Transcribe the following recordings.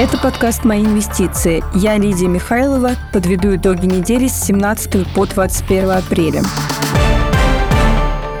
Это подкаст «Мои инвестиции». Я Лидия Михайлова. Подведу итоги недели с 17 по 21 апреля.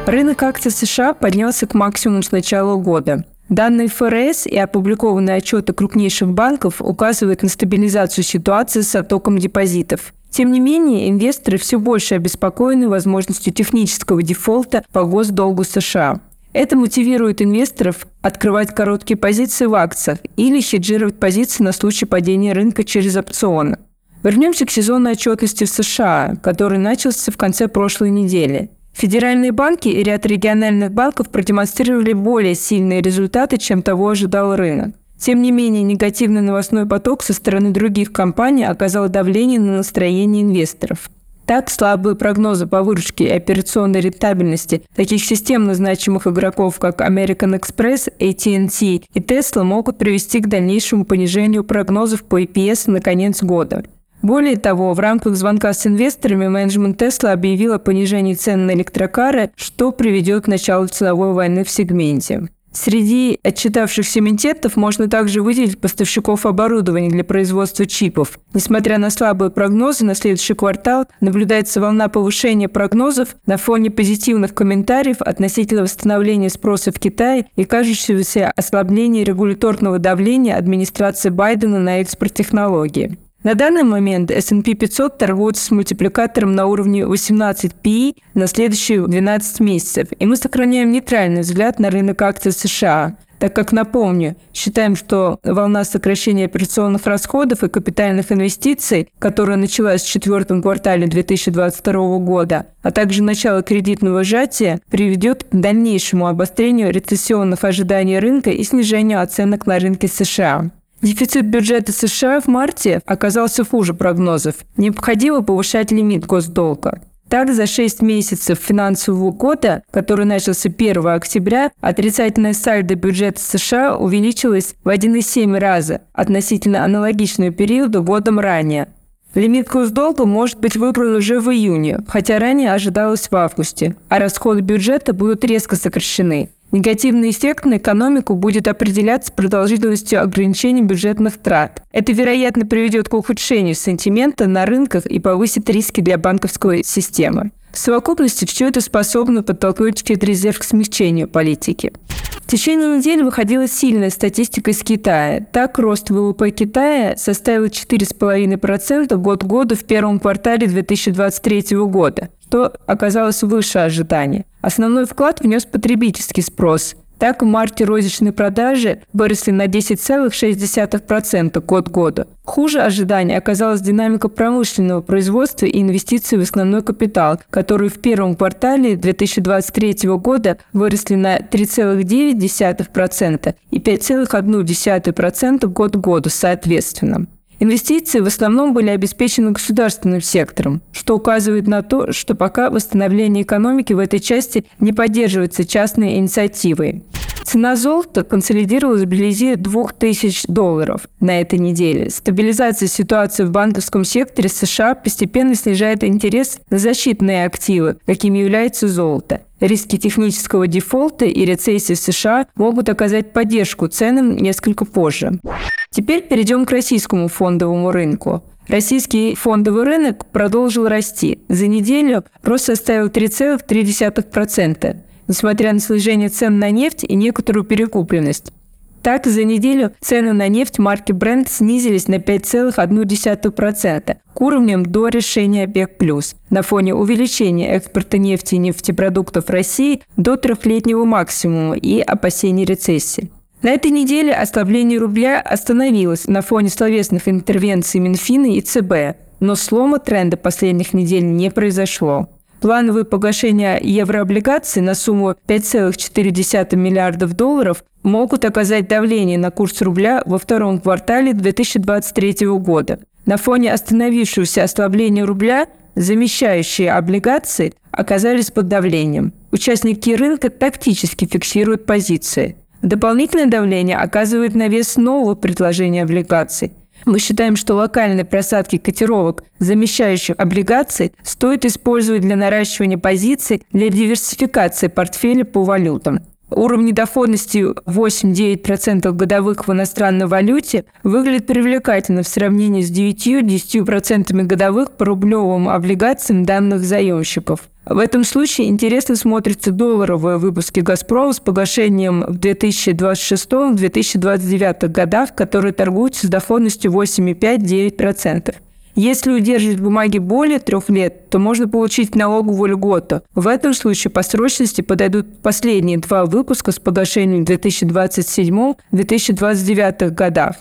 Рынок акций США поднялся к максимуму с начала года. Данные ФРС и опубликованные отчеты крупнейших банков указывают на стабилизацию ситуации с оттоком депозитов. Тем не менее, инвесторы все больше обеспокоены возможностью технического дефолта по госдолгу США. Это мотивирует инвесторов открывать короткие позиции в акциях или хеджировать позиции на случай падения рынка через опционы. Вернемся к сезонной отчетности в США, который начался в конце прошлой недели. Федеральные банки и ряд региональных банков продемонстрировали более сильные результаты, чем того ожидал рынок. Тем не менее, негативный новостной поток со стороны других компаний оказал давление на настроение инвесторов. Так, слабые прогнозы по выручке и операционной рентабельности таких системно значимых игроков, как American Express, AT&T и Tesla, могут привести к дальнейшему понижению прогнозов по EPS на конец года. Более того, в рамках звонка с инвесторами менеджмент Tesla объявил о понижении цен на электрокары, что приведет к началу ценовой войны в сегменте. Среди отчитавшихся эмитентов можно также выделить поставщиков оборудования для производства чипов. Несмотря на слабые прогнозы на следующий квартал, наблюдается волна повышения прогнозов на фоне позитивных комментариев относительно восстановления спроса в Китае и кажущегося ослабления регуляторного давления администрации Байдена на экспорт технологий. На данный момент S&P 500 торгуется с мультипликатором на уровне 18 PE на следующие 12 месяцев, и мы сохраняем нейтральный взгляд на рынок акций США, так как, напомню, считаем, что волна сокращения операционных расходов и капитальных инвестиций, которая началась в четвертом квартале 2022 года, а также начало кредитного сжатия, приведет к дальнейшему обострению рецессионных ожиданий рынка и снижению оценок на рынке США. Дефицит бюджета США в марте оказался хуже прогнозов. Необходимо повышать лимит госдолга. Так, за 6 месяцев финансового года, который начался 1 октября, отрицательная сальдо бюджета США увеличилась в 1,7 раза относительно аналогичного периода годом ранее. Лимит госдолга может быть выбран уже в июне, хотя ранее ожидалось в августе, а расходы бюджета будут резко сокращены. Негативный эффект на экономику будет определяться продолжительностью ограничений бюджетных трат. Это, вероятно, приведет к ухудшению сентимента на рынках и повысит риски для банковской системы. В совокупности все это способно подтолкнуть Федрезерв к смягчению политики. В течение недели выходила сильная статистика из Китая. Так, рост ВВП Китая составил 4,5% год году в первом квартале 2023 года что оказалось выше ожиданий. Основной вклад внес потребительский спрос. Так, в марте розничные продажи выросли на 10,6% год года. Хуже ожиданий оказалась динамика промышленного производства и инвестиций в основной капитал, которые в первом квартале 2023 года выросли на 3,9% и 5,1% год году соответственно. Инвестиции в основном были обеспечены государственным сектором, что указывает на то, что пока восстановление экономики в этой части не поддерживается частной инициативой. Цена золота консолидировалась вблизи 2000 долларов на этой неделе. Стабилизация ситуации в банковском секторе США постепенно снижает интерес на защитные активы, какими является золото. Риски технического дефолта и рецессии в США могут оказать поддержку ценам несколько позже. Теперь перейдем к российскому фондовому рынку. Российский фондовый рынок продолжил расти. За неделю рост составил 3,3%, несмотря на снижение цен на нефть и некоторую перекупленность. Так, за неделю цены на нефть марки Brent снизились на 5,1% к уровням до решения ОПЕК+, на фоне увеличения экспорта нефти и нефтепродуктов России до трехлетнего максимума и опасений рецессии. На этой неделе ослабление рубля остановилось на фоне словесных интервенций Минфина и ЦБ, но слома тренда последних недель не произошло. Плановые погашения еврооблигаций на сумму 5,4 миллиардов долларов могут оказать давление на курс рубля во втором квартале 2023 года. На фоне остановившегося ослабления рубля замещающие облигации оказались под давлением. Участники рынка тактически фиксируют позиции. Дополнительное давление оказывает на вес нового предложения облигаций – мы считаем, что локальные просадки котировок, замещающих облигации, стоит использовать для наращивания позиций для диверсификации портфеля по валютам. Уровни доходности 8-9% годовых в иностранной валюте выглядит привлекательно в сравнении с 9-10% годовых по рублевым облигациям данных заемщиков. В этом случае интересно смотрятся долларовые выпуски «Газпрома» с погашением в 2026-2029 годах, которые торгуются с доходностью 8,5-9%. Если удерживать бумаги более трех лет, то можно получить налоговую льготу. В этом случае по срочности подойдут последние два выпуска с погашением в 2027-2029 годах.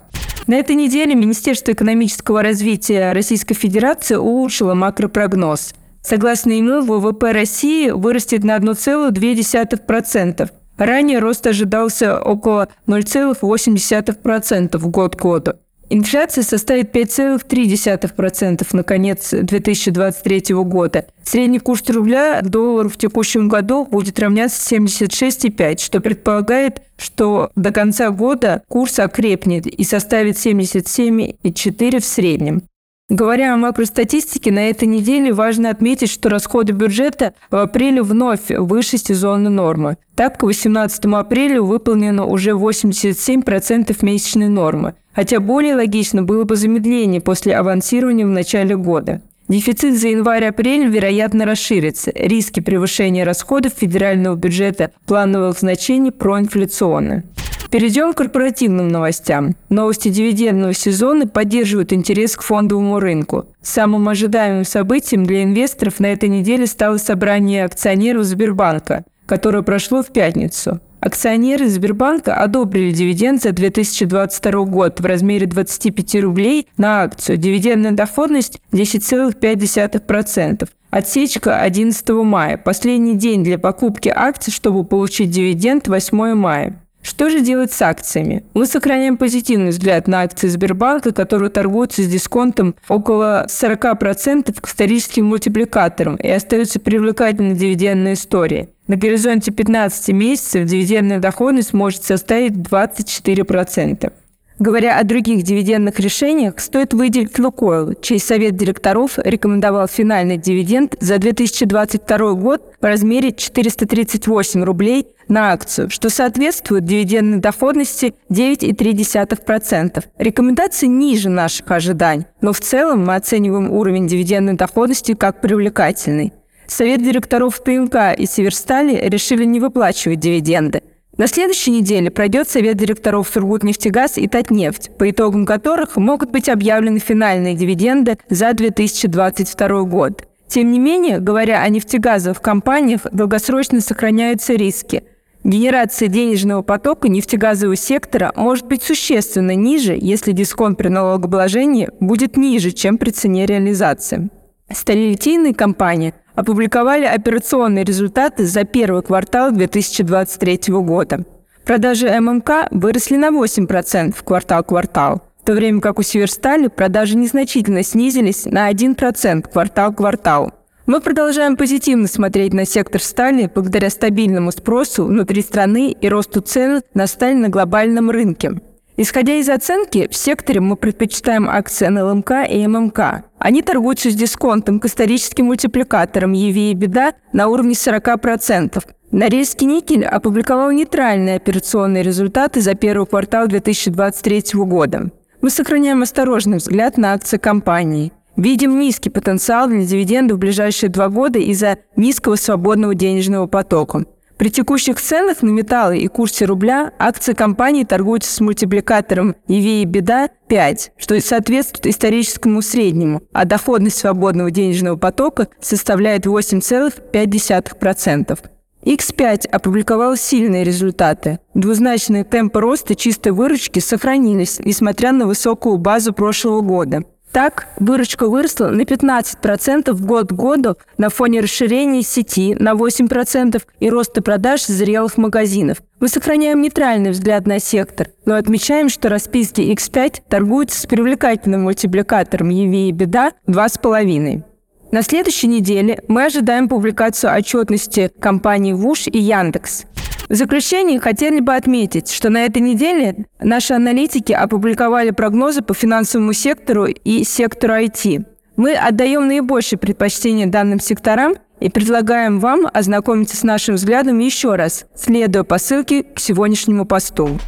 На этой неделе Министерство экономического развития Российской Федерации улучшило макропрогноз. Согласно ему, ВВП России вырастет на 1,2%. Ранее рост ожидался около 0,8% год к году. Инфляция составит 5,3% на конец 2023 года. Средний курс рубля к доллару в текущем году будет равняться 76,5, что предполагает, что до конца года курс окрепнет и составит 77,4 в среднем. Говоря о макростатистике, на этой неделе важно отметить, что расходы бюджета в апреле вновь выше сезонной нормы. Так, к 18 апреля выполнено уже 87% месячной нормы, хотя более логично было бы замедление после авансирования в начале года. Дефицит за январь-апрель, вероятно, расширится. Риски превышения расходов федерального бюджета плановых значений проинфляционны. Перейдем к корпоративным новостям. Новости дивидендного сезона поддерживают интерес к фондовому рынку. Самым ожидаемым событием для инвесторов на этой неделе стало собрание акционеров Сбербанка, которое прошло в пятницу. Акционеры Сбербанка одобрили дивиденд за 2022 год в размере 25 рублей на акцию. Дивидендная доходность 10,5%. Отсечка 11 мая. Последний день для покупки акций, чтобы получить дивиденд 8 мая. Что же делать с акциями? Мы сохраняем позитивный взгляд на акции Сбербанка, которые торгуются с дисконтом около 40% к историческим мультипликаторам и остаются привлекательной дивидендной историей. На горизонте 15 месяцев дивидендная доходность может составить 24%. Говоря о других дивидендных решениях, стоит выделить Лукойл, чей совет директоров рекомендовал финальный дивиденд за 2022 год в размере 438 рублей на акцию, что соответствует дивидендной доходности 9,3%. Рекомендации ниже наших ожиданий, но в целом мы оцениваем уровень дивидендной доходности как привлекательный. Совет директоров ТМК и Северстали решили не выплачивать дивиденды – на следующей неделе пройдет совет директоров Сургутнефтегаз и Татнефть, по итогам которых могут быть объявлены финальные дивиденды за 2022 год. Тем не менее, говоря о нефтегазовых компаниях, долгосрочно сохраняются риски. Генерация денежного потока нефтегазового сектора может быть существенно ниже, если дисконт при налогообложении будет ниже, чем при цене реализации. Сталелитейные компании – опубликовали операционные результаты за первый квартал 2023 года. Продажи ММК выросли на 8% в квартал-квартал, в то время как у Северстали продажи незначительно снизились на 1% квартал-квартал. Мы продолжаем позитивно смотреть на сектор стали благодаря стабильному спросу внутри страны и росту цен на сталь на глобальном рынке. Исходя из оценки, в секторе мы предпочитаем акции НЛМК и ММК. Они торгуются с дисконтом к историческим мультипликаторам EV и беда на уровне 40%. Норильский никель опубликовал нейтральные операционные результаты за первый квартал 2023 года. Мы сохраняем осторожный взгляд на акции компании. Видим низкий потенциал для дивидендов в ближайшие два года из-за низкого свободного денежного потока. При текущих ценах на металлы и курсе рубля акции компании торгуются с мультипликатором EV и беда 5, что соответствует историческому среднему, а доходность свободного денежного потока составляет 8,5%. X5 опубликовал сильные результаты. Двузначные темпы роста чистой выручки сохранились, несмотря на высокую базу прошлого года – так, выручка выросла на 15% год к году на фоне расширения сети на 8% и роста продаж зрелых магазинов. Мы сохраняем нейтральный взгляд на сектор, но отмечаем, что расписки X5 торгуются с привлекательным мультипликатором EV и беда 2,5. На следующей неделе мы ожидаем публикацию отчетности компаний ВУШ и Яндекс. В заключение хотели бы отметить, что на этой неделе наши аналитики опубликовали прогнозы по финансовому сектору и сектору IT. Мы отдаем наибольшее предпочтение данным секторам И предлагаем вам ознакомиться с нашим взглядом еще раз, следуя по ссылке к сегодняшнему посту.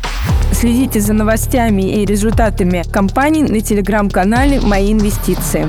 Следите за новостями и результатами компаний на телеграм-канале «Мои инвестиции».